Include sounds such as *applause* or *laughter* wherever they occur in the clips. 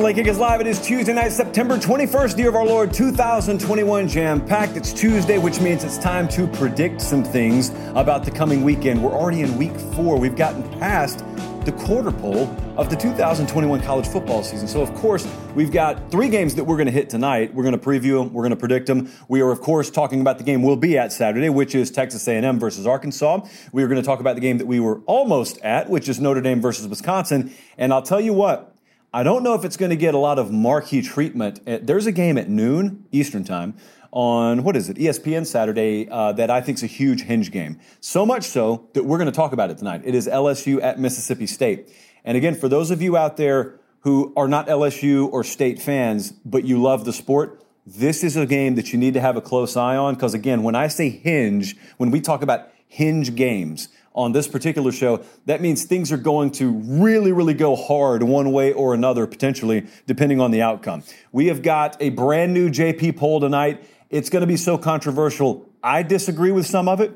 To Kickers Live. It is Tuesday night, September 21st, year of our Lord 2021, jam packed. It's Tuesday, which means it's time to predict some things about the coming weekend. We're already in week four. We've gotten past the quarter pole of the 2021 college football season. So, of course, we've got three games that we're going to hit tonight. We're going to preview them. We're going to predict them. We are, of course, talking about the game we'll be at Saturday, which is Texas A&M versus Arkansas. We are going to talk about the game that we were almost at, which is Notre Dame versus Wisconsin. And I'll tell you what, I don't know if it's going to get a lot of marquee treatment. There's a game at noon Eastern time on what is it ESPN Saturday uh, that I think is a huge hinge game. So much so that we're going to talk about it tonight. It is LSU at Mississippi State. And again, for those of you out there who are not LSU or state fans, but you love the sport, this is a game that you need to have a close eye on. Because again, when I say hinge, when we talk about hinge games, on this particular show, that means things are going to really, really go hard one way or another, potentially, depending on the outcome. We have got a brand new JP poll tonight. It's going to be so controversial. I disagree with some of it.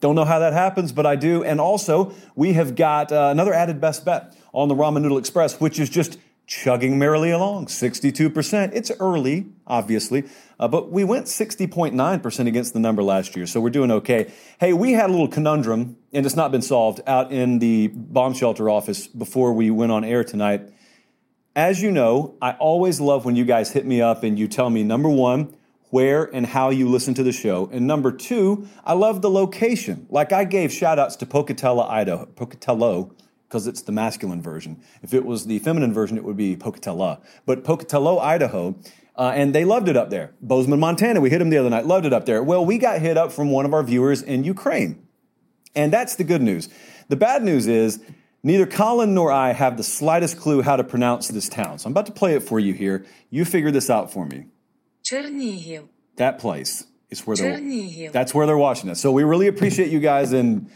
Don't know how that happens, but I do. And also, we have got uh, another added best bet on the Ramen Noodle Express, which is just chugging merrily along, 62%. It's early, obviously, uh, but we went 60.9% against the number last year, so we're doing okay. Hey, we had a little conundrum, and it's not been solved, out in the bomb shelter office before we went on air tonight. As you know, I always love when you guys hit me up and you tell me, number one, where and how you listen to the show. And number two, I love the location. Like I gave shout outs to Pocatello, Idaho, Pocatello, because it's the masculine version. If it was the feminine version, it would be Pocatello. But Pocatello, Idaho, uh, and they loved it up there. Bozeman, Montana, we hit them the other night, loved it up there. Well, we got hit up from one of our viewers in Ukraine. And that's the good news. The bad news is neither Colin nor I have the slightest clue how to pronounce this town. So I'm about to play it for you here. You figure this out for me. Chernihiv. That place. is where they're, Chernihiv. that's where they're watching us. So we really appreciate you guys and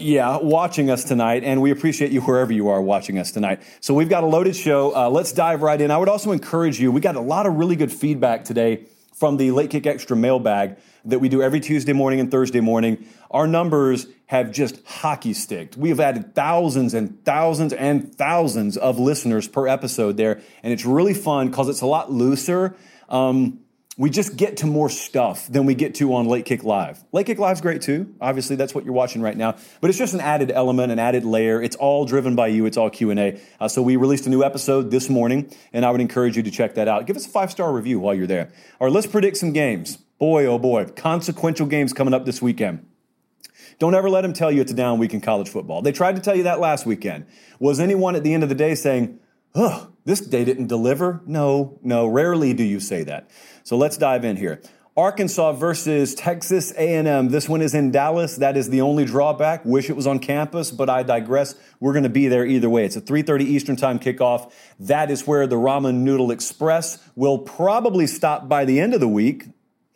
yeah, watching us tonight, and we appreciate you wherever you are watching us tonight. So we've got a loaded show. Uh, let's dive right in. I would also encourage you. We got a lot of really good feedback today from the Late Kick Extra mailbag that we do every Tuesday morning and Thursday morning. Our numbers have just hockey sticked. We have added thousands and thousands and thousands of listeners per episode there, and it's really fun because it's a lot looser. Um, we just get to more stuff than we get to on Late Kick Live. Late Kick Live's great too. Obviously, that's what you're watching right now. But it's just an added element, an added layer. It's all driven by you. It's all Q and A. Uh, so we released a new episode this morning, and I would encourage you to check that out. Give us a five star review while you're there. All right, let's predict some games. Boy, oh boy, consequential games coming up this weekend. Don't ever let them tell you it's a down week in college football. They tried to tell you that last weekend. Was anyone at the end of the day saying, "Oh, this day didn't deliver"? No, no. Rarely do you say that. So let's dive in here. Arkansas versus Texas A&M. This one is in Dallas. That is the only drawback. Wish it was on campus, but I digress. We're going to be there either way. It's a 3:30 Eastern Time kickoff. That is where the Ramen Noodle Express will probably stop by the end of the week.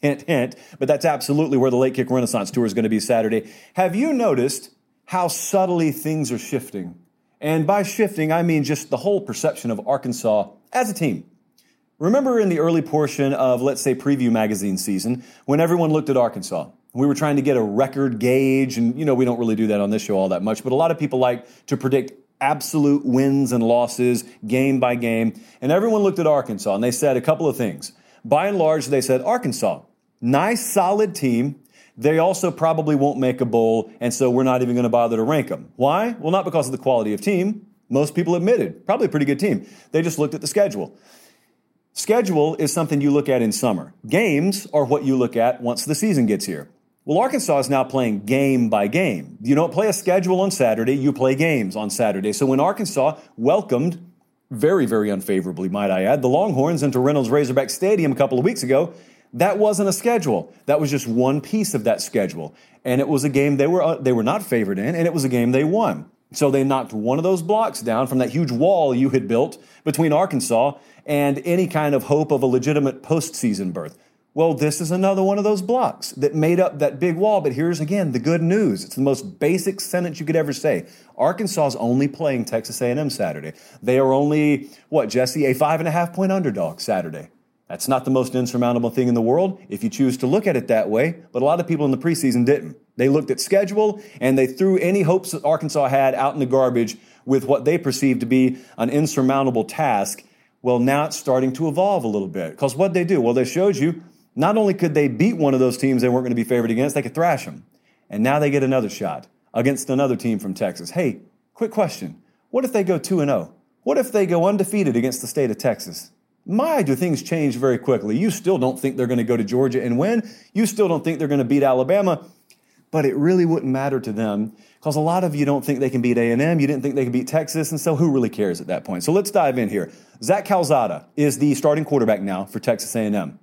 Hint, hint. But that's absolutely where the Late Kick Renaissance Tour is going to be Saturday. Have you noticed how subtly things are shifting? And by shifting, I mean just the whole perception of Arkansas as a team. Remember in the early portion of, let's say, preview magazine season, when everyone looked at Arkansas, we were trying to get a record gauge, and you know, we don't really do that on this show all that much, but a lot of people like to predict absolute wins and losses game by game. And everyone looked at Arkansas and they said a couple of things. By and large, they said, Arkansas, nice, solid team. They also probably won't make a bowl, and so we're not even going to bother to rank them. Why? Well, not because of the quality of team. Most people admitted, probably a pretty good team. They just looked at the schedule. Schedule is something you look at in summer. Games are what you look at once the season gets here. Well, Arkansas is now playing game by game. You don't play a schedule on Saturday, you play games on Saturday. So when Arkansas welcomed, very, very unfavorably, might I add, the Longhorns into Reynolds Razorback Stadium a couple of weeks ago, that wasn't a schedule. That was just one piece of that schedule. And it was a game they were, uh, they were not favored in, and it was a game they won. So they knocked one of those blocks down from that huge wall you had built between Arkansas and any kind of hope of a legitimate postseason berth. Well, this is another one of those blocks that made up that big wall. But here's again the good news. It's the most basic sentence you could ever say. Arkansas is only playing Texas A&M Saturday. They are only what Jesse a five and a half point underdog Saturday. That's not the most insurmountable thing in the world if you choose to look at it that way. But a lot of people in the preseason didn't. They looked at schedule and they threw any hopes that Arkansas had out in the garbage with what they perceived to be an insurmountable task. Well, now it's starting to evolve a little bit. Because what they do? Well, they showed you not only could they beat one of those teams they weren't going to be favored against, they could thrash them. And now they get another shot against another team from Texas. Hey, quick question. What if they go 2 and 0? What if they go undefeated against the state of Texas? My, do things change very quickly. You still don't think they're going to go to Georgia and win. You still don't think they're going to beat Alabama, but it really wouldn't matter to them because a lot of you don't think they can beat A&M. You didn't think they could beat Texas, and so who really cares at that point? So let's dive in here. Zach Calzada is the starting quarterback now for Texas A&M.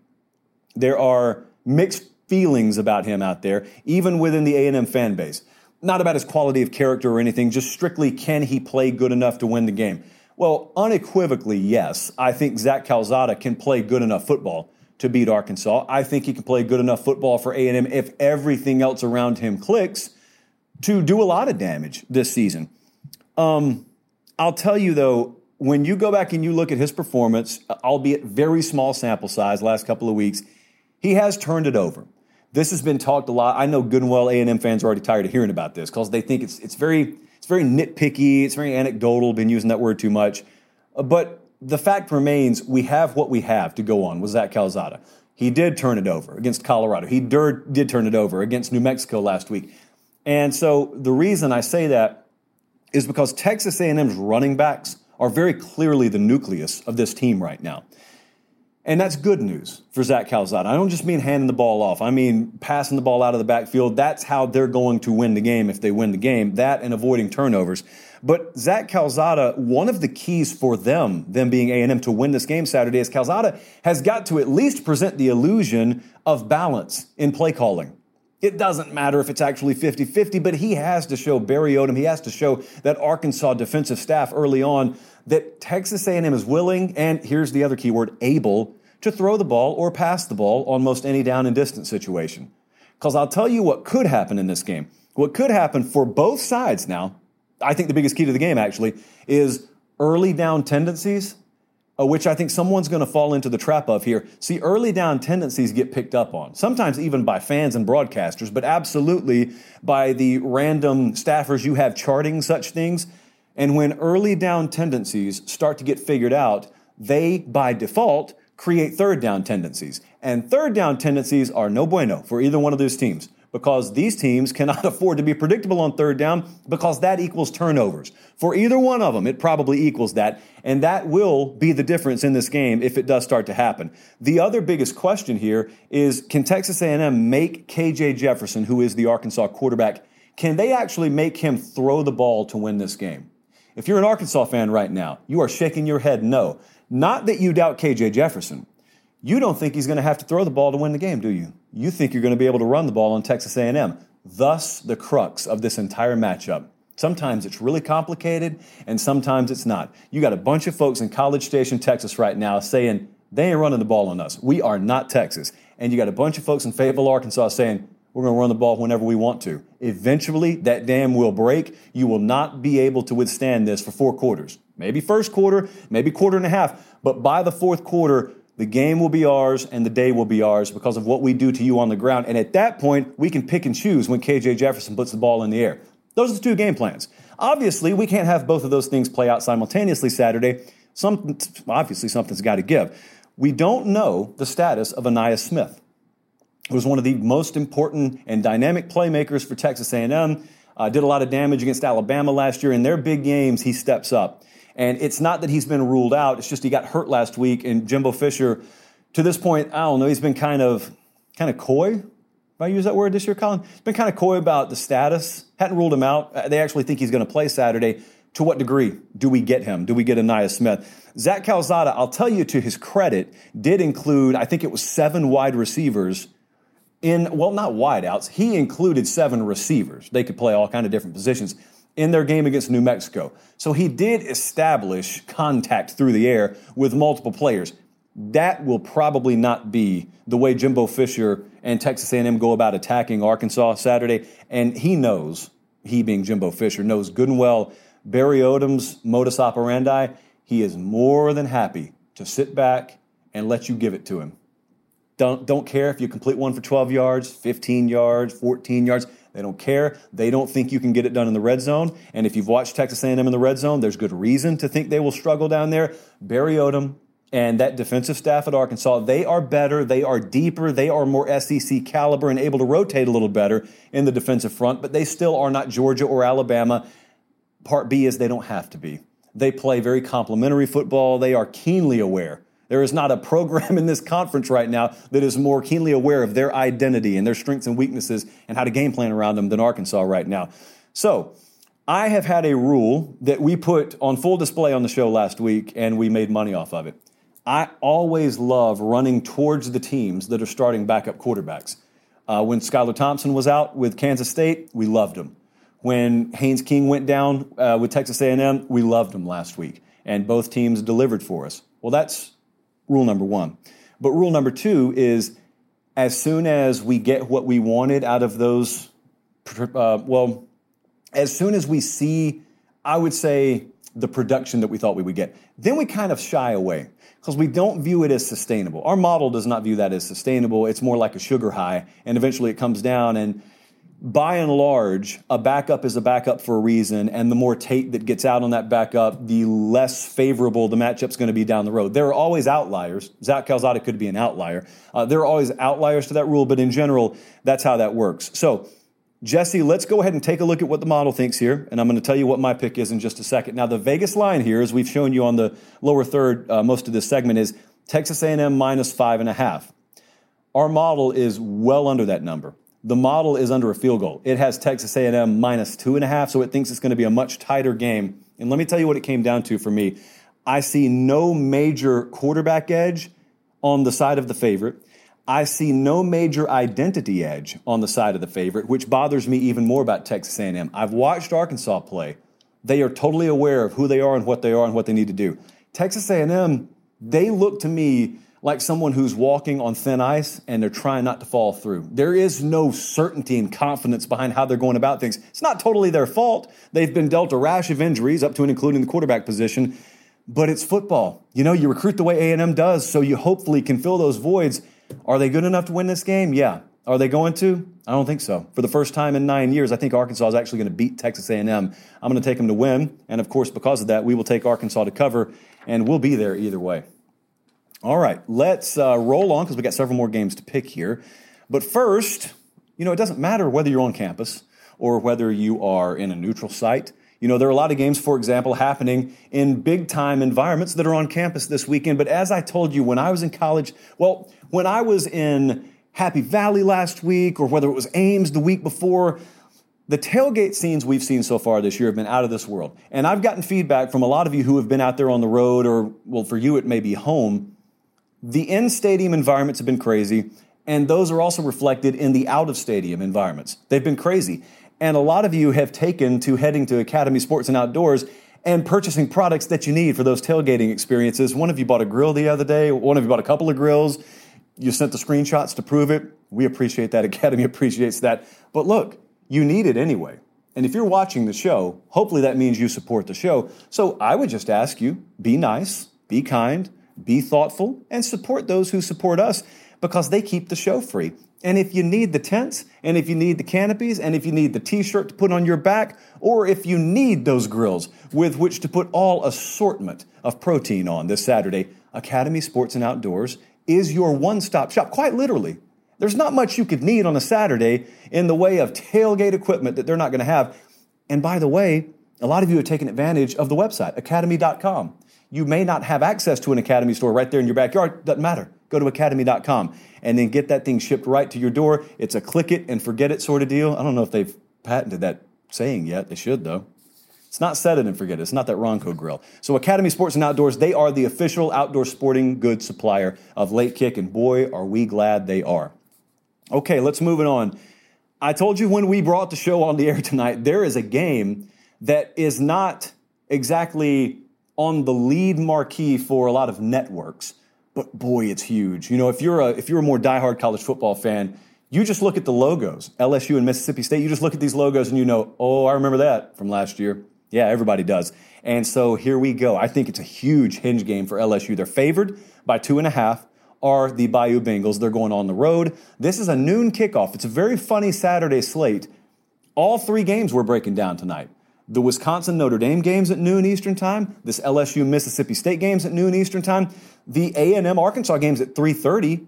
There are mixed feelings about him out there, even within the A&M fan base. Not about his quality of character or anything, just strictly can he play good enough to win the game? Well, unequivocally, yes. I think Zach Calzada can play good enough football to beat Arkansas. I think he can play good enough football for A&M if everything else around him clicks to do a lot of damage this season. Um, I'll tell you though, when you go back and you look at his performance, albeit very small sample size last couple of weeks, he has turned it over. This has been talked a lot. I know good and well A&M fans are already tired of hearing about this because they think it's it's very very nitpicky, it's very anecdotal. Been using that word too much, uh, but the fact remains we have what we have to go on with Zach Calzada. He did turn it over against Colorado. He did, did turn it over against New Mexico last week. And so the reason I say that is because Texas A&M's running backs are very clearly the nucleus of this team right now. And that's good news for Zach Calzada. I don't just mean handing the ball off. I mean passing the ball out of the backfield. That's how they're going to win the game if they win the game. That and avoiding turnovers. But Zach Calzada, one of the keys for them, them being A&M to win this game Saturday, is Calzada has got to at least present the illusion of balance in play calling. It doesn't matter if it's actually 50 50, but he has to show Barry Odom, he has to show that Arkansas defensive staff early on that Texas A&M is willing, and here's the other key word, able to throw the ball or pass the ball on most any down and distance situation. Because I'll tell you what could happen in this game. What could happen for both sides now, I think the biggest key to the game actually, is early down tendencies, uh, which I think someone's going to fall into the trap of here. See, early down tendencies get picked up on, sometimes even by fans and broadcasters, but absolutely by the random staffers you have charting such things. And when early down tendencies start to get figured out, they, by default, create third down tendencies. And third down tendencies are no bueno for either one of those teams because these teams cannot *laughs* afford to be predictable on third down because that equals turnovers. For either one of them, it probably equals that, and that will be the difference in this game if it does start to happen. The other biggest question here is can Texas A&M make KJ Jefferson, who is the Arkansas quarterback, can they actually make him throw the ball to win this game? If you're an Arkansas fan right now, you are shaking your head no. Not that you doubt KJ Jefferson. You don't think he's going to have to throw the ball to win the game, do you? You think you're going to be able to run the ball on Texas A&M. Thus, the crux of this entire matchup. Sometimes it's really complicated, and sometimes it's not. You got a bunch of folks in College Station, Texas, right now saying they ain't running the ball on us. We are not Texas. And you got a bunch of folks in Fayetteville, Arkansas, saying we're going to run the ball whenever we want to. Eventually, that dam will break. You will not be able to withstand this for four quarters. Maybe first quarter, maybe quarter and a half, but by the fourth quarter, the game will be ours and the day will be ours because of what we do to you on the ground. And at that point, we can pick and choose when KJ Jefferson puts the ball in the air. Those are the two game plans. Obviously, we can't have both of those things play out simultaneously Saturday. Some, obviously, something's got to give. We don't know the status of Ainias Smith was one of the most important and dynamic playmakers for Texas A&M. Uh, did a lot of damage against Alabama last year. In their big games, he steps up. And it's not that he's been ruled out. It's just he got hurt last week. And Jimbo Fisher, to this point, I don't know, he's been kind of kind of coy. If I use that word this year, Colin, he's been kind of coy about the status. Hadn't ruled him out. Uh, they actually think he's going to play Saturday. To what degree do we get him? Do we get Ainias Smith? Zach Calzada, I'll tell you to his credit, did include, I think it was seven wide receivers in, well, not wideouts. He included seven receivers. They could play all kind of different positions in their game against New Mexico. So he did establish contact through the air with multiple players. that will probably not be the way Jimbo Fisher and Texas A&M go about attacking Arkansas Saturday. And he knows, he being Jimbo Fisher, knows good and well Barry Odom's modus operandi. He is more than happy to sit back and let you give it to him. Don't, don't care if you complete one for 12 yards, 15 yards, 14 yards. They don't care. They don't think you can get it done in the red zone. And if you've watched Texas A&M in the red zone, there's good reason to think they will struggle down there. Barry Odom and that defensive staff at Arkansas, they are better, they are deeper, they are more SEC caliber and able to rotate a little better in the defensive front, but they still are not Georgia or Alabama. Part B is they don't have to be. They play very complementary football. They are keenly aware. There is not a program *laughs* in this conference right now that is more keenly aware of their identity and their strengths and weaknesses and how to game plan around them than Arkansas right now. So, I have had a rule that we put on full display on the show last week, and we made money off of it. I always love running towards the teams that are starting backup quarterbacks. Uh, when Skylar Thompson was out with Kansas State, we loved him. When Haynes King went down uh, with Texas A&M, we loved him last week, and both teams delivered for us. Well, that's rule number one. But rule number two is as soon as we get what we wanted out of those, uh, well, as soon as we see, I would say, the production that we thought we would get, then we kind of shy away because we don't view it as sustainable. Our model does not view that as sustainable. It's more like a sugar high, and eventually it comes down. And by and large, a backup is a backup for a reason, and the more tape that gets out on that backup, the less favorable the matchup's going to be down the road. There are always outliers. Zach Calzada could be an outlier. Uh, there are always outliers to that rule, but in general, that's how that works. So Jesse, let's go ahead and take a look at what the model thinks here, and I'm going to tell you what my pick is in just a second. Now, the Vegas line here, as we've shown you on the lower third, uh, most of this segment, is Texas A&M minus five and a half. Our model is well under that number. The model is under a field goal. It has Texas A&M minus two and a half, so it thinks it's going to be a much tighter game. And let me tell you what it came down to for me. I see no major quarterback edge on the side of the favorite. I see no major identity edge on the side of the favorite, which bothers me even more about Texas A&M. I've watched Arkansas play. They are totally aware of who they are and what they are and what they need to do. Texas A&M, they look to me like someone who's walking on thin ice and they're trying not to fall through. There is no certainty and confidence behind how they're going about things. It's not totally their fault. They've been dealt a rash of injuries up to and including the quarterback position, but it's football. You know, you recruit the way A&M does, so you hopefully can fill those voids are they good enough to win this game? Yeah. Are they going to? I don't think so. For the first time in nine years, I think Arkansas is actually going to beat Texas A&M. I'm going to take them to win, and of course, because of that, we will take Arkansas to cover, and we'll be there either way. All right, let's uh, roll on because we got several more games to pick here. But first, you know, it doesn't matter whether you're on campus or whether you are in a neutral site. You know, there are a lot of games, for example, happening in big time environments that are on campus this weekend. But as I told you, when I was in college, well, when I was in Happy Valley last week, or whether it was Ames the week before, the tailgate scenes we've seen so far this year have been out of this world. And I've gotten feedback from a lot of you who have been out there on the road, or, well, for you, it may be home. The in stadium environments have been crazy, and those are also reflected in the out of stadium environments. They've been crazy. And a lot of you have taken to heading to Academy Sports and Outdoors and purchasing products that you need for those tailgating experiences. One of you bought a grill the other day, one of you bought a couple of grills. You sent the screenshots to prove it. We appreciate that. *laughs* Academy appreciates that. But look, you need it anyway. And if you're watching the show, hopefully that means you support the show. So I would just ask you be nice, be kind, be thoughtful, and support those who support us because they keep the show free. And if you need the tents, and if you need the canopies, and if you need the t shirt to put on your back, or if you need those grills with which to put all assortment of protein on this Saturday, Academy Sports and Outdoors is your one stop shop, quite literally. There's not much you could need on a Saturday in the way of tailgate equipment that they're not going to have. And by the way, a lot of you have taken advantage of the website, academy.com. You may not have access to an Academy store right there in your backyard, doesn't matter. Go to academy.com and then get that thing shipped right to your door. It's a click it and forget it sort of deal. I don't know if they've patented that saying yet. They should, though. It's not set it and forget it. It's not that Ronco grill. So Academy Sports and Outdoors, they are the official outdoor sporting goods supplier of Late Kick, and boy, are we glad they are. Okay, let's move it on. I told you when we brought the show on the air tonight, there is a game that is not exactly on the lead marquee for a lot of networks, but boy, it's huge. You know, if you're a if you're a more diehard college football fan, you just look at the logos, LSU and Mississippi State. You just look at these logos and you know, oh, I remember that from last year. Yeah, everybody does. And so here we go. I think it's a huge hinge game for LSU. They're favored by two and a half. Are the Bayou Bengals? They're going on the road. This is a noon kickoff. It's a very funny Saturday slate. All three games we're breaking down tonight. The Wisconsin Notre Dame games at noon Eastern Time. This LSU Mississippi State games at noon Eastern Time. The A&M Arkansas games at 3:30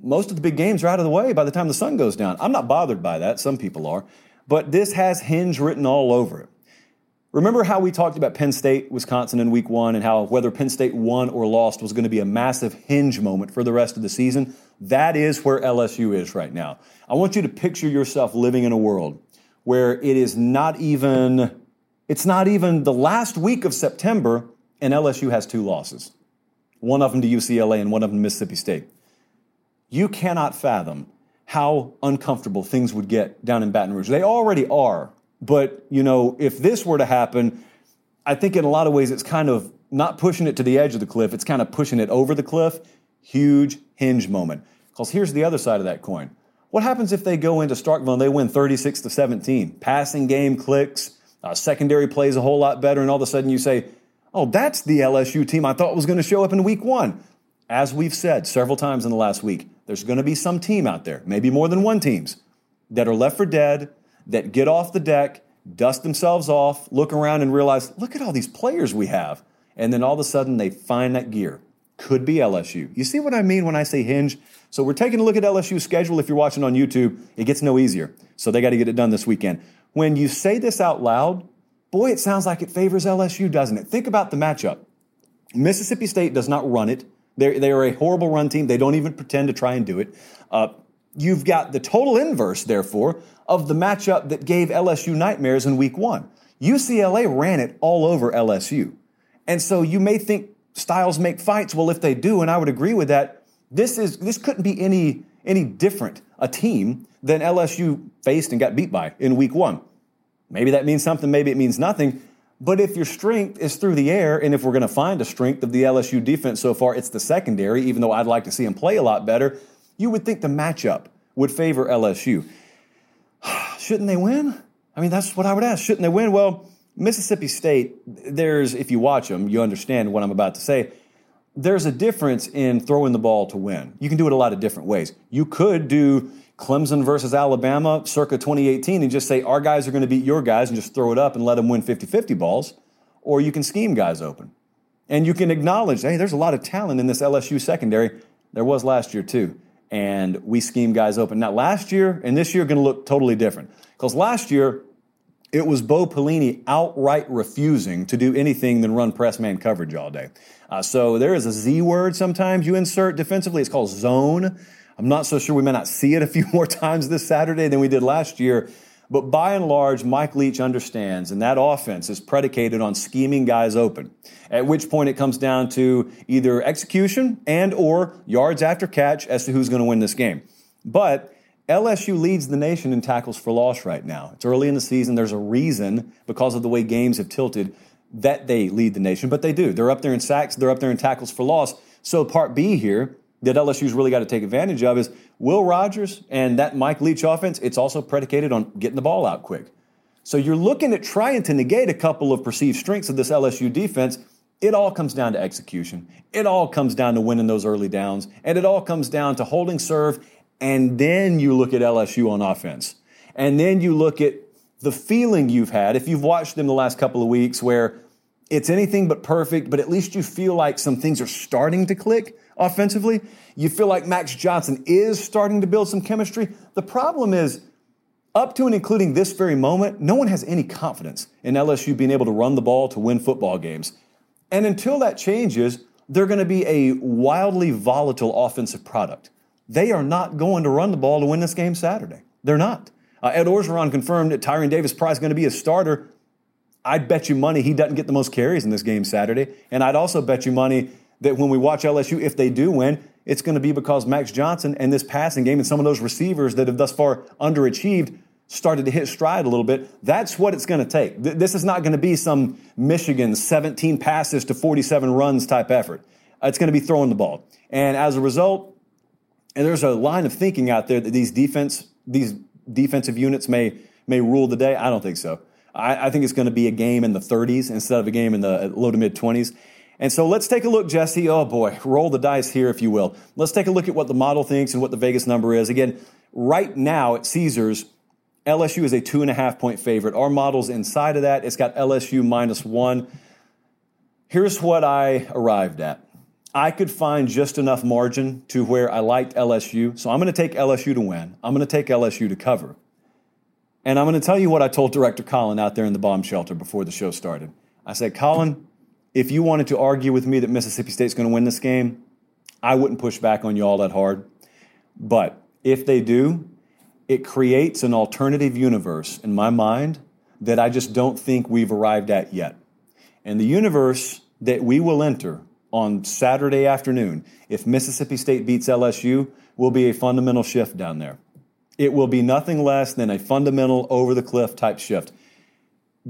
most of the big games are out of the way by the time the sun goes down. I'm not bothered by that. Some people are. But this has hinge written all over it. Remember how we talked about Penn State, Wisconsin in week one, and how whether Penn State won or lost was going to be a massive hinge moment for the rest of the season? That is where LSU is right now. I want you to picture yourself living in a world where it is not even, it's not even the last week of September, and LSU has two losses. One of them to UCLA and one of them to Mississippi State. You cannot fathom how uncomfortable things would get down in Baton Rouge. They already are. But, you know, if this were to happen, I think in a lot of ways it's kind of not pushing it to the edge of the cliff, it's kind of pushing it over the cliff. Huge hinge moment. Because here's the other side of that coin. What happens if they go into Starkville and they win 36 to 17? Passing game clicks, uh, secondary plays a whole lot better, and all of a sudden you say, oh, that's the LSU team I thought was going to show up in week one. As we've said several times in the last week, there's going to be some team out there, maybe more than one teams, that are left for dead, that get off the deck, dust themselves off, look around and realize, look at all these players we have. And then all of a sudden they find that gear. Could be LSU. You see what I mean when I say hinge? So we're taking a look at LSU's schedule. If you're watching on YouTube, it gets no easier. So they got to get it done this weekend. When you say this out loud, boy, it sounds like it favors LSU, doesn't it? Think about the matchup. Mississippi State does not run it. They're, they are a horrible run team. They don't even pretend to try and do it. Uh, you've got the total inverse, therefore, of the matchup that gave LSU nightmares in week one. UCLA ran it all over LSU. And so you may think styles make fights. Well, if they do, and I would agree with that, this is this couldn't be any any different a team than LSU faced and got beat by in week one. Maybe that means something, maybe it means nothing. But if your strength is through the air, and if we're going to find a strength of the LSU defense so far, it's the secondary, even though I'd like to see them play a lot better, you would think the matchup would favor LSU. *sighs* Shouldn't they win? I mean, that's what I would ask. Shouldn't they win? Well, Mississippi State, there's, if you watch them, you understand what I'm about to say. There's a difference in throwing the ball to win. You can do it a lot of different ways. You could do Clemson versus Alabama circa 2018 and just say, our guys are going to beat your guys and just throw it up and let them win 50 50 balls. Or you can scheme guys open. And you can acknowledge, hey, there's a lot of talent in this LSU secondary. There was last year, too. And we scheme guys open. Now, last year and this year are going to look totally different. Because last year, it was Bo Pelini outright refusing to do anything than run press man coverage all day. Uh, so there is a Z word sometimes you insert defensively. It's called zone. I'm not so sure we may not see it a few *laughs* more times this Saturday than we did last year. But by and large, Mike Leach understands, and that offense is predicated on scheming guys open. At which point it comes down to either execution and or yards after catch as to who's going to win this game. But LSU leads the nation in tackles for loss right now. It's early in the season. There's a reason because of the way games have tilted that they lead the nation, but they do. They're up there in sacks. They're up there in tackles for loss. So part B here that LSU's really got to take advantage of is Will Rogers and that Mike Leach offense, it's also predicated on getting the ball out quick. So you're looking at trying to negate a couple of perceived strengths of this LSU defense. It all comes down to execution. It all comes down to winning those early downs. And it all comes down to holding serve. And then you look at LSU on offense. And then you look at the feeling you've had, if you've watched them the last couple of weeks, where it's anything but perfect, but at least you feel like some things are starting to click offensively. You feel like Max Johnson is starting to build some chemistry. The problem is, up to and including this very moment, no one has any confidence in LSU being able to run the ball to win football games. And until that changes, they're going to be a wildly volatile offensive product. They are not going to run the ball to win this game Saturday. They're not. Uh, Ed Orgeron confirmed that Tyrion Davis Price is going to be a starter. I'd bet you money he doesn't get the most carries in this game Saturday. And I'd also bet you money that when we watch LSU, if they do win, it's going to be because Max Johnson and this passing game and some of those receivers that have thus far underachieved started to hit stride a little bit. That's what it's going to take. This is not going to be some Michigan 17 passes to 47 runs type effort. it's going to be throwing the ball. And as a result, and there's a line of thinking out there that these defense these defensive units may may rule the day. I don't think so. I, I think it's going to be a game in the 30s instead of a game in the uh, low to mid 20s. And so let's take a look, Jesse. Oh boy, roll the dice here, if you will. Let's take a look at what the model thinks and what the Vegas number is. Again, right now at Caesars, LSU is a two and a half point favorite. Our model's inside of that. It's got LSU minus one. Here's what I arrived at. I could find just enough margin to where I liked LSU. So I'm going to take LSU to win. I'm going to take LSU to cover. And I'm going to tell you what I told Director Colin out there in the bomb shelter before the show started. I said, Colin, if you wanted to argue with me that Mississippi State's going to win this game, I wouldn't push back on you all that hard. But if they do, it creates an alternative universe in my mind that I just don't think we've arrived at yet. And the universe that we will enter on Saturday afternoon, if Mississippi State beats LSU, will be a fundamental shift down there. It will be nothing less than a fundamental over the cliff type shift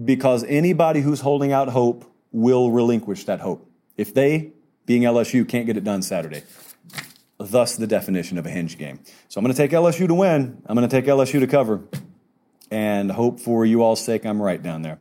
because anybody who's holding out hope will relinquish that hope. If they, being LSU, can't get it done Saturday. Thus, the definition of a hinge game. So I'm going to take LSU to win. I'm going to take LSU to cover. And hope for you all's sake, I'm right down there.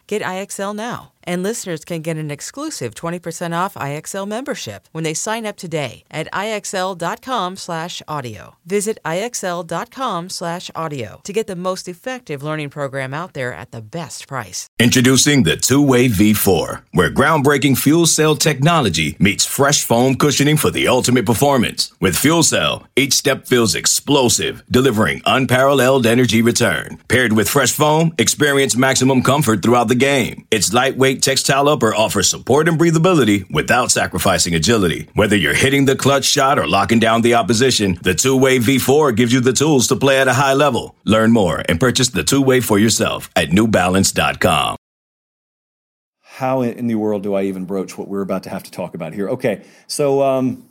Get IXL now. And listeners can get an exclusive 20% off IXL membership when they sign up today at IXL.com/audio. Visit IXL.com/audio to get the most effective learning program out there at the best price. Introducing the two-way V4, where groundbreaking fuel cell technology meets fresh foam cushioning for the ultimate performance. With fuel cell, each step feels explosive, delivering unparalleled energy return. Paired with fresh foam, experience maximum comfort throughout the game. Its lightweight textile upper offers support and breathability without sacrificing agility. Whether you're hitting the clutch shot or locking down the opposition, the two-way V4 gives you the tools to play at a high level. Learn more and purchase the two-way for yourself at newbalance.com. How in the world do I even broach what we're about to have to talk about here? Okay, so um,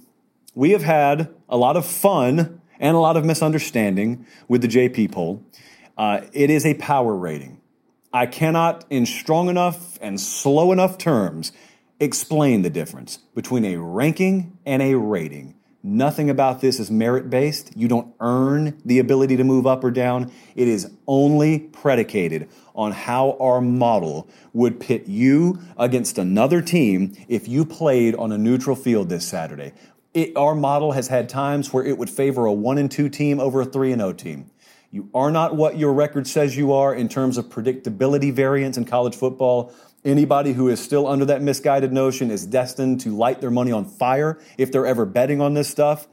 we have had a lot of fun and a lot of misunderstanding with the JP poll. Uh, it is a power rating. I cannot, in strong enough and slow enough terms, explain the difference between a ranking and a rating. Nothing about this is merit based. You don't earn the ability to move up or down. It is only predicated on how our model would pit you against another team if you played on a neutral field this Saturday. It, our model has had times where it would favor a 1 and 2 team over a 3 and 0 team. You are not what your record says you are in terms of predictability variance in college football. Anybody who is still under that misguided notion is destined to light their money on fire if they're ever betting on this stuff.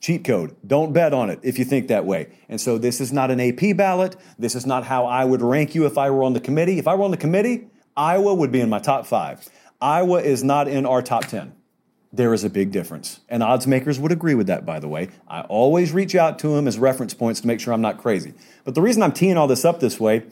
Cheat code. Don't bet on it if you think that way. And so this is not an AP ballot. This is not how I would rank you if I were on the committee. If I were on the committee, Iowa would be in my top five. Iowa is not in our top 10 there is a big difference. And odds makers would agree with that, by the way. I always reach out to them as reference points to make sure I'm not crazy. But the reason I'm teeing all this up this way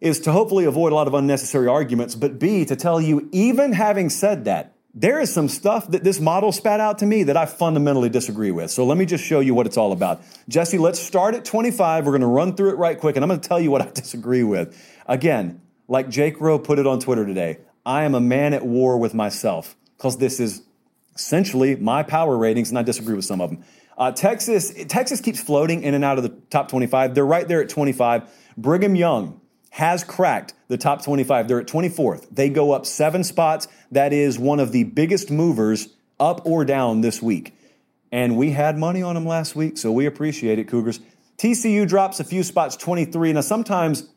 is to hopefully avoid a lot of unnecessary arguments, but B, to tell you, even having said that, there is some stuff that this model spat out to me that I fundamentally disagree with. So let me just show you what it's all about. Jesse, let's start at 25. We're going to run through it right quick, and I'm going to tell you what I *laughs* disagree with. Again, like Jake Rowe put it on Twitter today, I am a man at war with myself because this is essentially my power ratings, and I disagree with some of them. Uh, Texas, Texas keeps floating in and out of the top 25. They're right there at 25. Brigham Young has cracked the top 25. They're at 24th. They go up seven spots. That is one of the biggest movers up or down this week. And we had money on them last week, so we appreciate it, Cougars. TCU drops a few spots, 23. Now, sometimes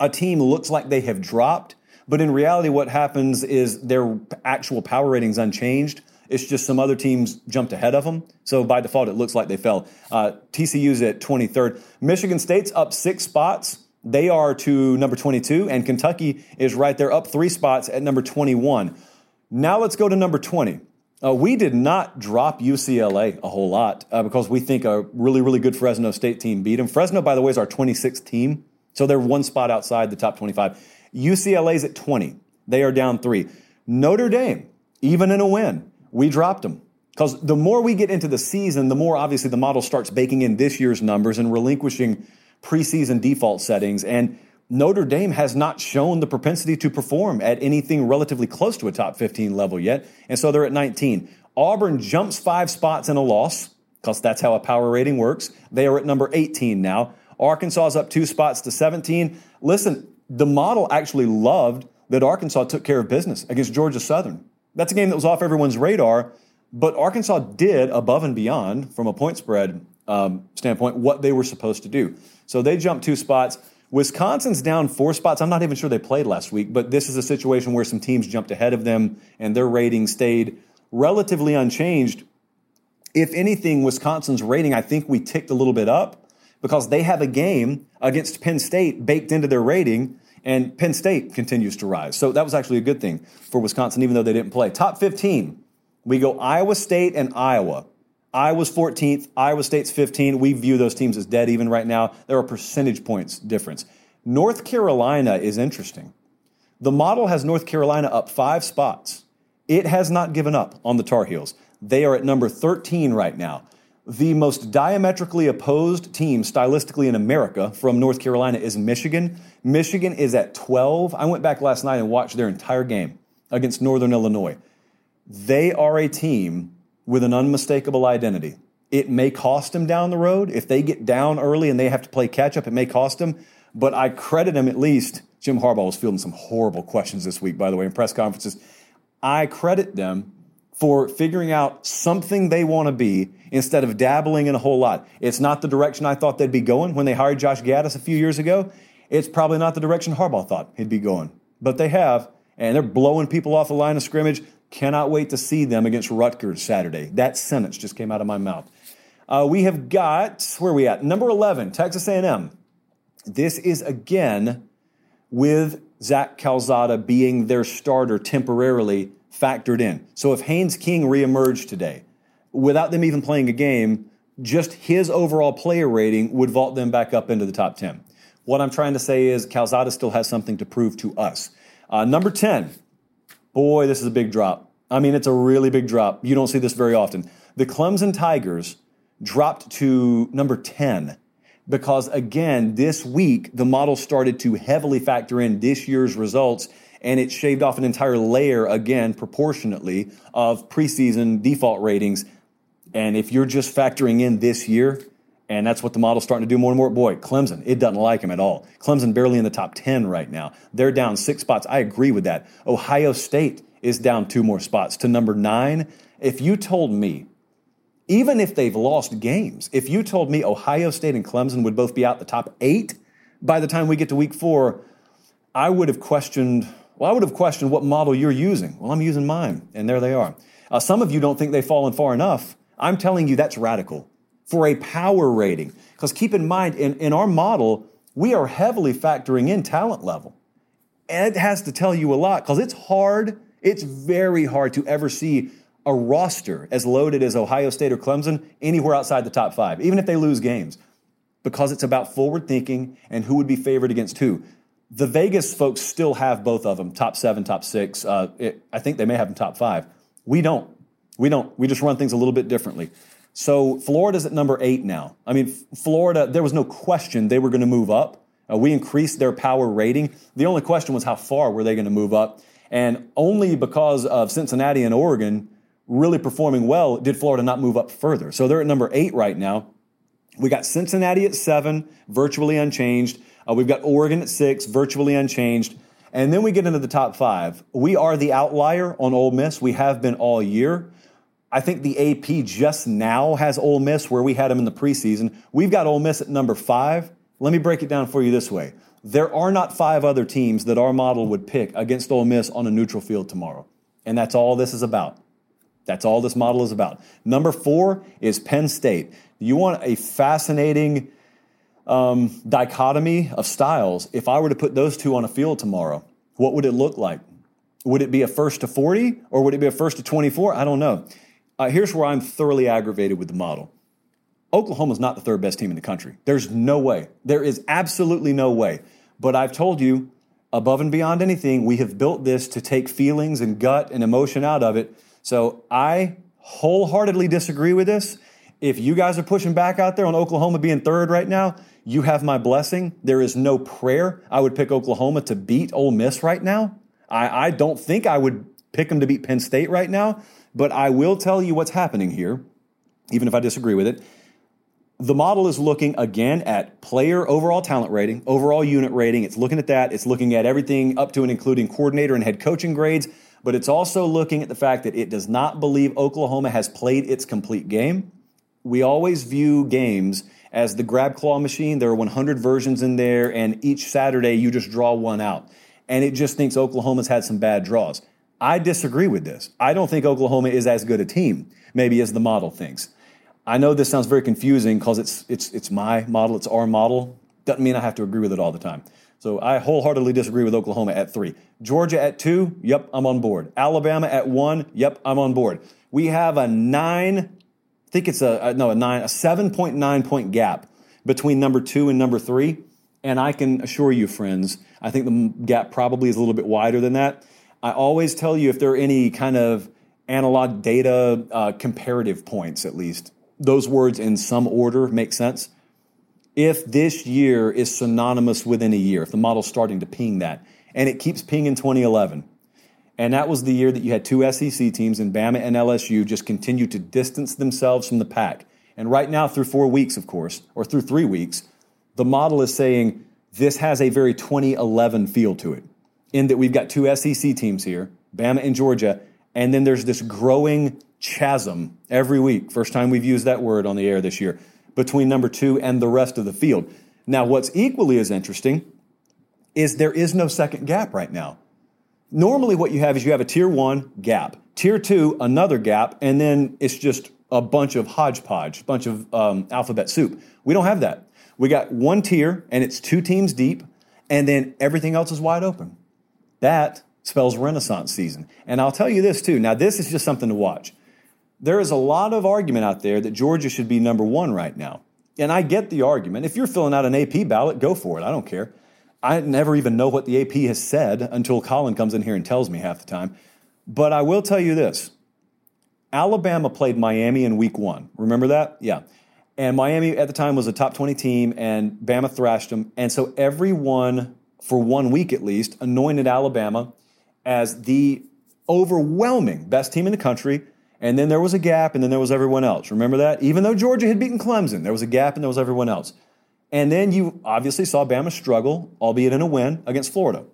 a team looks like they have dropped But in reality, what happens is their actual power ratings unchanged. It's just some other teams jumped ahead of them. So by default, it looks like they fell. Uh, TCU's at 23rd. Michigan State's up six spots. They are to number 22, and Kentucky is right there, up three spots at number 21. Now let's go to number 20. Uh, we did not drop UCLA a whole lot uh, because we think a really, really good Fresno State team beat them. Fresno, by the way, is our 26th team, so they're one spot outside the top 25. UCLA's at 20. They are down three. Notre Dame, even in a win, we dropped them. Because the more we get into the season, the more obviously the model starts baking in this year's numbers and relinquishing preseason default settings. And Notre Dame has not shown the propensity to perform at anything relatively close to a top 15 level yet. And so they're at 19. Auburn jumps five spots in a loss because that's how a power rating works. They are at number 18 now. Arkansas is up two spots to 17. Listen, the model actually loved that Arkansas took care of business against Georgia Southern. That's a game that was off everyone's radar, but Arkansas did above and beyond from a point spread um, standpoint what they were supposed to do. So they jumped two spots. Wisconsin's down four spots. I'm not even sure they played last week, but this is a situation where some teams jumped ahead of them and their rating stayed relatively unchanged. If anything, Wisconsin's rating, I think we ticked a little bit up because they have a game against Penn State baked into their rating, and Penn State continues to rise. So that was actually a good thing for Wisconsin, even though they didn't play. Top 15, we go Iowa State and Iowa. Iowa's 14th, Iowa State's 15. We view those teams as dead even right now. There are percentage points difference. North Carolina is interesting. The model has North Carolina up five spots. It has not given up on the Tar Heels. They are at number 13 right now. The most diametrically opposed team stylistically in America from North Carolina is Michigan. Michigan is at 12. I went back last night and watched their entire game against Northern Illinois. They are a team with an unmistakable identity. It may cost them down the road. If they get down early and they have to play catch up, it may cost them. But I credit them at least. Jim Harbaugh was fielding some horrible questions this week, by the way, in press conferences. I credit them for figuring out something they want to be instead of dabbling in a whole lot. It's not the direction I thought they'd be going when they hired Josh Gattis a few years ago. It's probably not the direction Harbaugh thought he'd be going. But they have, and they're blowing people off the line of scrimmage. Cannot wait to see them against Rutgers Saturday. That sentence just came out of my mouth. Uh, we have got where are we at? Number eleven, Texas A&M. This is again with Zach Calzada being their starter temporarily factored in. So if Haynes King reemerged today, without them even playing a game, just his overall player rating would vault them back up into the top 10. What I'm trying to say is Calzada still has something to prove to us. Uh, number 10, Boy, this is a big drop. I mean, it's a really big drop. You don't see this very often. The Clemson Tigers dropped to number 10 because, again, this week the model started to heavily factor in this year's results and it shaved off an entire layer, again, proportionately, of preseason default ratings. And if you're just factoring in this year, and that's what the model's starting to do more and more. Boy, Clemson, it doesn't like him at all. Clemson barely in the top 10 right now. They're down six spots. I agree with that. Ohio State is down two more spots to number nine. If you told me, even if they've lost games, if you told me Ohio State and Clemson would both be out the top eight by the time we get to week four, I would have questioned, well, I would have questioned what model you're using. Well, I'm using mine, and there they are. Uh, some of you don't think they've fallen far enough. I'm telling you that's radical for a power rating. Because keep in mind, in, in our model, we are heavily factoring in talent level. And it has to tell you a lot because it's hard, it's very hard to ever see a roster as loaded as Ohio State or Clemson anywhere outside the top five, even if they lose games, because it's about forward thinking and who would be favored against who. The Vegas folks still have both of them, top seven, top six. Uh, it, I think they may have them top five. We don't. We don't. We just run things a little bit differently. So Florida's at number eight now. I mean, Florida, there was no question they were going to move up. Uh, we increased their power rating. The only question was how far were they going to move up? And only because of Cincinnati and Oregon really performing well did Florida not move up further. So they're at number eight right now. We got Cincinnati at seven, virtually unchanged. Uh, we've got Oregon at six, virtually unchanged. And then we get into the top five. We are the outlier on Ole Miss. We have been all year. I think the AP just now has Ole Miss where we had them in the preseason. We've got Ole Miss at number five. Let me break it down for you this way. There are not five other teams that our model would pick against Ole Miss on a neutral field tomorrow. And that's all this is about. That's all this model is about. Number four is Penn State. You want a fascinating um, dichotomy of styles. If I were to put those two on a field tomorrow, what would it look like? Would it be a first to 40 or would it be a first to 24? I don't know. Uh, here's where I'm thoroughly aggravated with the model. Oklahoma's not the third best team in the country. There's no way. There is absolutely no way. But I've told you, above and beyond anything, we have built this to take feelings and gut and emotion out of it. So I wholeheartedly disagree with this. If you guys are pushing back out there on Oklahoma being third right now, you have my blessing. There is no prayer. I would pick Oklahoma to beat Ole Miss right now. I, I don't think I would pick them to beat Penn State right now, but I will tell you what's happening here, even if I disagree with it. The model is looking again at player overall talent rating, overall unit rating. It's looking at that. It's looking at everything up to and including coordinator and head coaching grades, but it's also looking at the fact that it does not believe Oklahoma has played its complete game. We always view games as the grab claw machine. There are 100 versions in there, and each Saturday you just draw one out. And it just thinks Oklahoma's had some bad draws. I disagree with this. I don't think Oklahoma is as good a team, maybe as the model thinks. I know this sounds very confusing because it's, it's, it's my model, it's our model. Doesn't mean I have to agree with it all the time. So I wholeheartedly disagree with Oklahoma at three. Georgia at two, yep, I'm on board. Alabama at one, yep, I'm on board. We have a nine, think it's a, a no, a nine, a 7.9 point gap between number two and number three. And I can assure you, friends, I think the gap probably is a little bit wider than that. I always tell you if there are any kind of analog data uh, comparative points, at least, those words in some order make sense. If this year is synonymous within a year, if the model's starting to ping that, and it keeps pinging 2011, and that was the year that you had two SEC teams in Bama and LSU just continue to distance themselves from the pack. And right now, through four weeks, of course, or through three weeks, the model is saying this has a very 2011 feel to it, in that we've got two SEC teams here, Bama and Georgia, and then there's this growing chasm every week. First time we've used that word on the air this year between number two and the rest of the field. Now, what's equally as interesting is there is no second gap right now. Normally, what you have is you have a tier one gap, tier two, another gap, and then it's just a bunch of hodgepodge, a bunch of um, alphabet soup. We don't have that. We got one tier, and it's two teams deep, and then everything else is wide open. That spells Renaissance season. And I'll tell you this too. Now, this is just something to watch. There is a lot of argument out there that Georgia should be number one right now. And I get the argument. If you're filling out an AP ballot, go for it. I don't care. I never even know what the AP has said until Colin comes in here and tells me half the time. But I will tell you this Alabama played Miami in week one. Remember that? Yeah. And Miami at the time was a top 20 team, and Bama thrashed them. And so everyone, for one week at least, anointed Alabama as the overwhelming best team in the country. And then there was a gap, and then there was everyone else. Remember that? Even though Georgia had beaten Clemson, there was a gap, and there was everyone else. And then you obviously saw Bama struggle, albeit in a win, against Florida.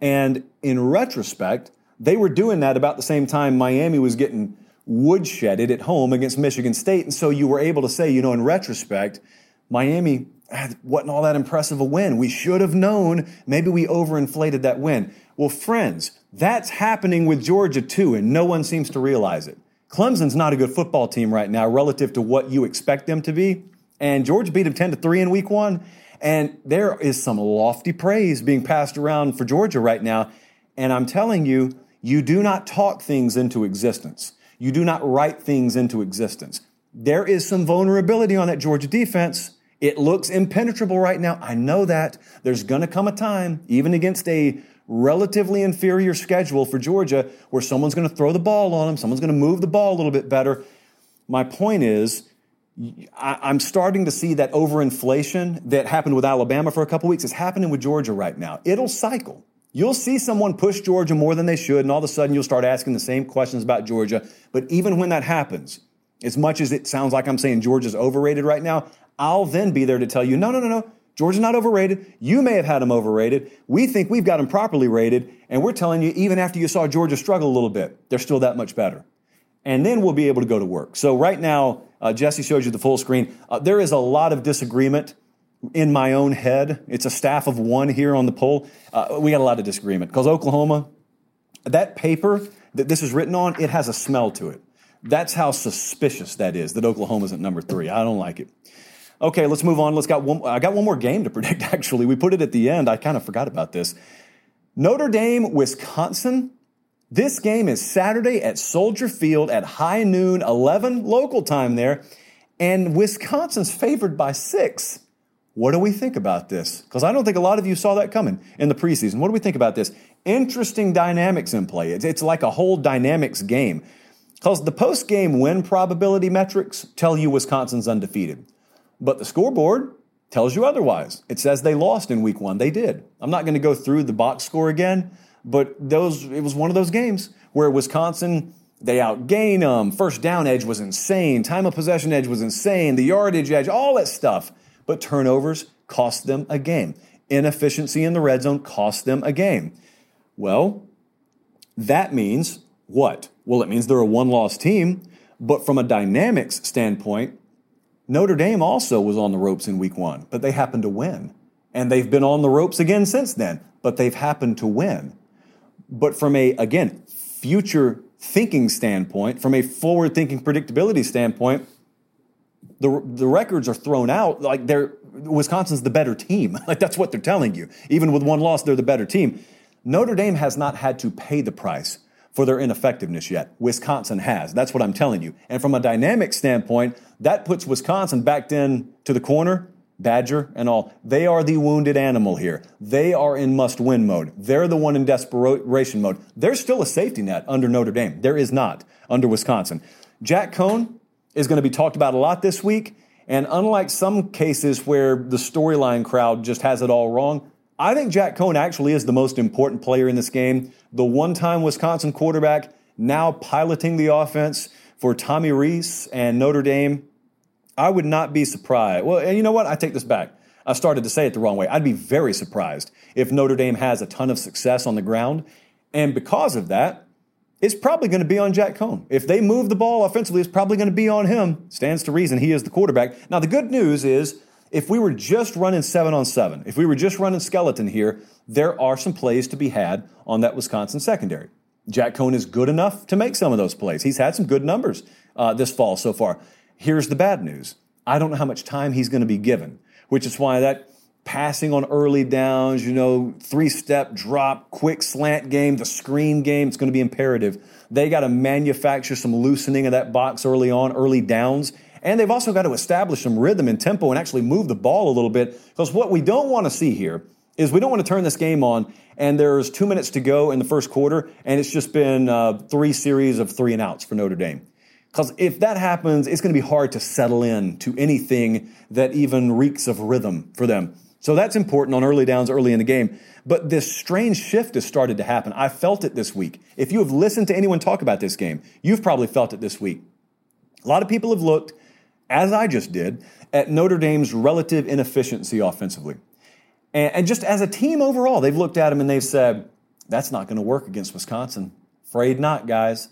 And in retrospect, they were doing that about the same time Miami was getting woodshedded at home against Michigan State. And so you were able to say, you know, in retrospect, Miami wasn't all that impressive a win. We should have known. Maybe we overinflated that win. Well, friends, that's happening with Georgia too, and no one seems to realize it. Clemson's not a good football team right now relative to what you expect them to be. And Georgia beat them 10 to 3 in week one. And there is some lofty praise being passed around for Georgia right now. And I'm telling you, you do not talk things into existence. You do not write things into existence. There is some vulnerability on that Georgia defense. It looks impenetrable right now. I know that. There's going to come a time, even against a relatively inferior schedule for Georgia where someone's going to throw the ball on them, someone's going to move the ball a little bit better. My point is, I'm starting to see that overinflation that happened with Alabama for a couple weeks is happening with Georgia right now. It'll cycle. You'll see someone push Georgia more than they should, and all of a sudden you'll start asking the same questions about Georgia. But even when that happens, as much as it sounds like I'm saying Georgia's overrated right now, I'll then be there to tell you, no, no, no, no. Georgia's not overrated. You may have had them overrated. We think we've got them properly rated, and we're telling you, even after you saw Georgia struggle a little bit, they're still that much better. And then we'll be able to go to work. So right now, uh, Jesse showed you the full screen. Uh, there is a lot of disagreement in my own head, it's a staff of one here on the poll. Uh, we got a lot of disagreement because Oklahoma, that paper that this is written on, it has a smell to it. That's how suspicious that is that Oklahoma's at number three. I don't like it. Okay, let's move on. Let's got one. I got one more game to *laughs* predict. Actually, we put it at the end. I kind of forgot about this. Notre Dame, Wisconsin. This game is Saturday at Soldier Field at high noon, 11 local time there, and Wisconsin's favored by six. What do we think about this? Because I don't think a lot of you saw that coming in the preseason. What do we think about this? Interesting dynamics in play. It's, it's like a whole dynamics game. Because the post game win probability metrics tell you Wisconsin's undefeated. But the scoreboard tells you otherwise. It says they lost in week one. They did. I'm not going to go through the box score again, but those it was one of those games where Wisconsin they outgain them. First down edge was insane. Time of possession edge was insane. The yardage edge, all that stuff. But turnovers cost them a game. Inefficiency in the red zone cost them a game. Well, that means what? Well, it means they're a one loss team. But from a dynamics standpoint, Notre Dame also was on the ropes in week one, but they happened to win. And they've been on the ropes again since then, but they've happened to win. But from a, again, future thinking standpoint, from a forward thinking predictability standpoint, the, the records are thrown out like they're Wisconsin's the better team. *laughs* Like that's what they're telling you. Even with one loss, they're the better team. Notre Dame has not had to pay the price for their ineffectiveness yet. Wisconsin has. That's what I'm telling you. And from a dynamic standpoint, that puts Wisconsin backed in to the corner, Badger and all. They are the wounded animal here. They are in must win mode. They're the one in desperation mode. There's still a safety net under Notre Dame. There is not under Wisconsin. Jack Coan is going to be talked about a lot this week. And unlike some cases where the storyline crowd just has it all wrong, I think Jack Coan actually is the most important player in this game. The one time Wisconsin quarterback now piloting the offense for Tommy Rees and Notre Dame. I would not be surprised. Well, you know what? I take this back. I started to say it the wrong way. I'd be very surprised if Notre Dame has a ton of success on the ground. And because of that, it's probably going to be on Jack Coan. If they move the ball offensively, it's probably going to be on him. Stands to reason he is the quarterback. Now, the good news is if we were just running seven on seven, if we were just running skeleton here, there are some plays to be had on that Wisconsin secondary. Jack Coan is good enough to make some of those plays. He's had some good numbers uh, this fall so far. Here's the bad news I don't know how much time he's going to be given, which is why that passing on early downs, you know, three step drop, quick slant game, the screen game, it's going to be imperative. They got to manufacture some loosening of that box early on, early downs, and they've also got to establish some rhythm and tempo and actually move the ball a little bit. Because what we don't want to see here is we don't want to turn this game on and there's two minutes to go in the first quarter and it's just been uh, three series of three and outs for Notre Dame. Because if that happens, it's going to be hard to settle in to anything that even reeks of rhythm for them. So that's important on early downs early in the game. But this strange shift has started to happen. I felt it this week. If you have listened to anyone talk about this game, you've probably felt it this week. A lot of people have looked as I just did, at Notre Dame's relative inefficiency offensively. And, just as a team overall, they've looked at them and they've said, that's not going to work against Wisconsin. Afraid not, guys.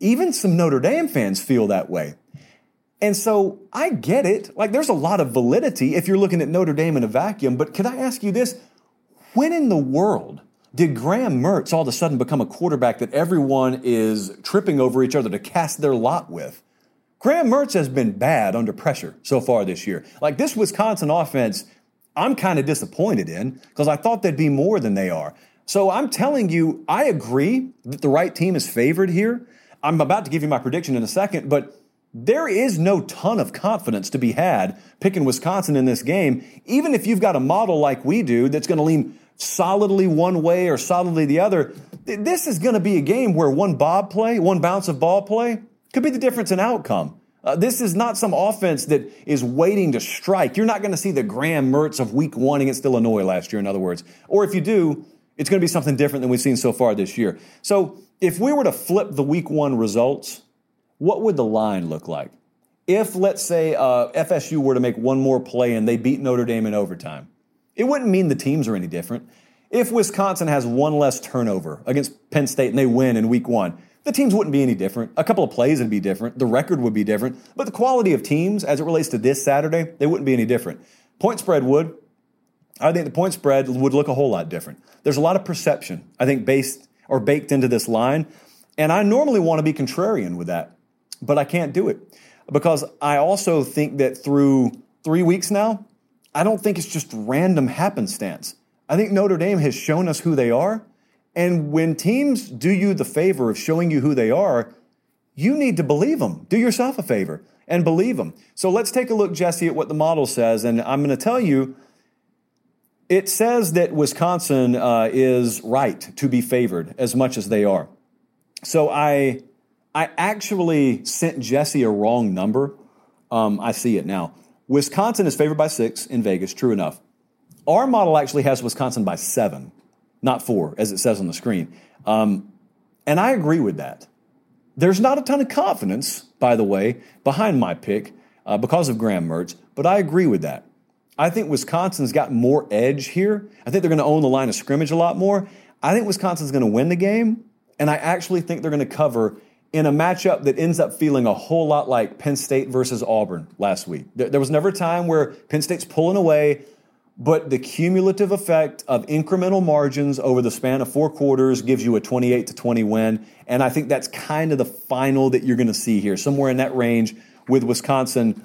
Even some Notre Dame fans feel that way. And so I get it. Like there's a lot of validity if you're looking at Notre Dame in a vacuum. But could I ask you this? When in the world did Graham Mertz all of a sudden become a quarterback that everyone is tripping over each other to cast their lot with? Graham Mertz has been bad under pressure so far this year. Like this Wisconsin offense, I'm kind of disappointed in because I thought they'd be more than they are. So I'm telling you, I agree that the right team is favored here. I'm about to give you my prediction in a second, but there is no ton of confidence to be had picking Wisconsin in this game, even if you've got a model like we do that's going to lean solidly one way or solidly the other. This is going to be a game where one bob play, one bounce of ball play, could be the difference in outcome. Uh, this is not some offense that is waiting to strike. You're not going to see the Graham Mertz of week one against Illinois last year, in other words. Or if you do, it's going to be something different than we've seen so far this year. So if we were to flip the week one results, what would the line look like? If, let's say, uh, FSU were to make one more play and they beat Notre Dame in overtime, it wouldn't mean the teams are any different. If Wisconsin has one less turnover against Penn State and they win in week one, the teams wouldn't be any different. A couple of plays would be different. The record would be different. But the quality of teams, as it relates to this Saturday, they wouldn't be any different. Point spread would. I think the point spread would look a whole lot different. There's a lot of perception, I think, based or baked into this line. And I normally want to be contrarian with that, but I can't do it because I also think that through three weeks now, I don't think it's just random happenstance. I think Notre Dame has shown us who they are. And when teams do you the favor of showing you who they are, you need to believe them. Do yourself a favor and believe them. So let's take a look, Jesse, at what the model says. And I'm going to tell you it says that Wisconsin uh, is right to be favored as much as they are. So I, I actually sent Jesse a wrong number. Um, I see it now. Wisconsin is favored by six in Vegas, true enough. Our model actually has Wisconsin by seven, not four, as it says on the screen. Um, and I agree with that. There's not a ton of confidence, by the way, behind my pick uh, because of Graham Mertz, but I agree with that. I think Wisconsin's got more edge here. I think they're going to own the line of scrimmage a lot more. I think Wisconsin's going to win the game, and I actually think they're going to cover in a matchup that ends up feeling a whole lot like Penn State versus Auburn last week. There, there was never a time where Penn State's pulling away, but the cumulative effect of incremental margins over the span of four quarters gives you a 28 to 20 win. And I think that's kind of the final that you're going to see here, somewhere in that range with Wisconsin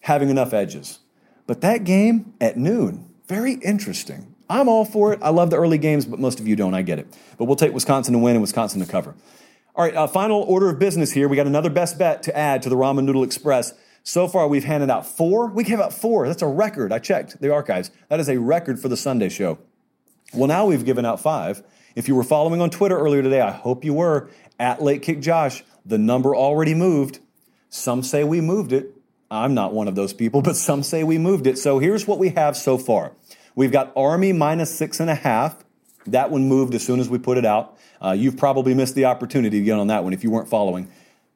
having enough edges. But that game at noon, very interesting. I'm all for it. I love the early games, but most of you don't. I get it. But we'll take Wisconsin to win and Wisconsin to cover. All right, uh, final order of business here. We got another best bet to add to the Ramen Noodle Express. So far, we've handed out four. We gave out four. That's a record. I checked the archives. That is a record for the Sunday show. Well, now we've given out five. If you were following on Twitter earlier today, I hope you were at Late Kick Josh. The number already moved. Some say we moved it. I'm not one of those people, but some say we moved it. So here's what we have so far. We've got Army minus six and a half. That one moved as soon as we put it out. Uh, you've probably missed the opportunity to get on that one if you weren't following.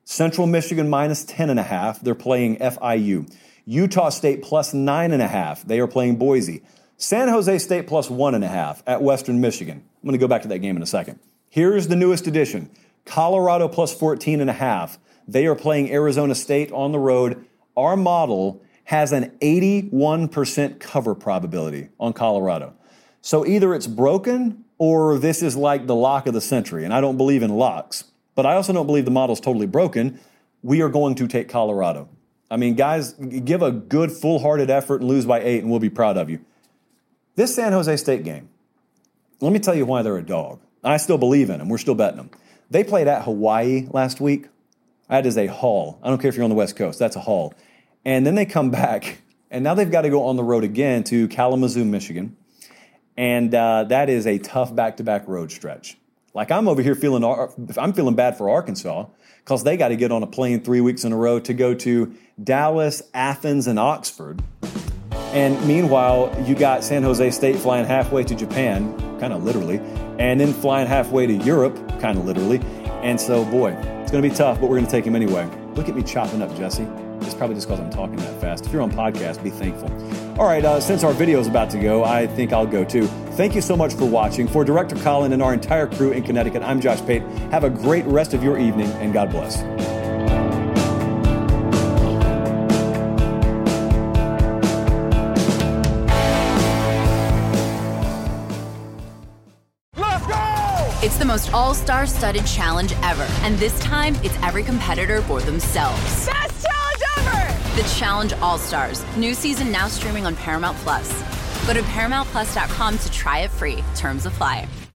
Central Michigan minus 10 and a half. They're playing FIU. Utah State plus nine and a half. They are playing Boise. San Jose State plus one and a half at Western Michigan. I'm going to go back to that game in a second. Here's the newest addition. Colorado plus 14 and a half. They are playing Arizona State on the road our model has an 81% cover probability on Colorado. So either it's broken or this is like the lock of the century. And I don't believe in locks, but I also don't believe the model's totally broken. We are going to take Colorado. I mean, guys, give a good full hearted effort and lose by eight, and we'll be proud of you. This San Jose State game, let me tell you why they're a dog. I still believe in them. We're still betting them. They played at Hawaii last week. That is a haul. I don't care if you're on the West Coast, that's a haul. And then they come back, and now they've got to go on the road again to Kalamazoo, Michigan. And uh, that is a tough back to back road stretch. Like I'm over here feeling, I'm feeling bad for Arkansas because they got to get on a plane three weeks in a row to go to Dallas, Athens, and Oxford. And meanwhile, you got San Jose State flying halfway to Japan, kind of literally, and then flying halfway to Europe, kind of literally. And so, boy, it's going to be tough, but we're going to take him anyway. Look at me chopping up, Jesse. It's probably just because I'm talking that fast. If you're on podcast, be thankful. All right, uh, since our video is about to go, I think I'll go too. Thank you so much for watching. For Director Colin and our entire crew in Connecticut, I'm Josh Pate. Have a great rest of your evening, and God bless. Let's go! It's the most all star studded challenge ever. And this time, it's every competitor for themselves. Best challenge ever! The Challenge All Stars. New season now streaming on Paramount Plus. Go to ParamountPlus.com to try it free. Terms apply.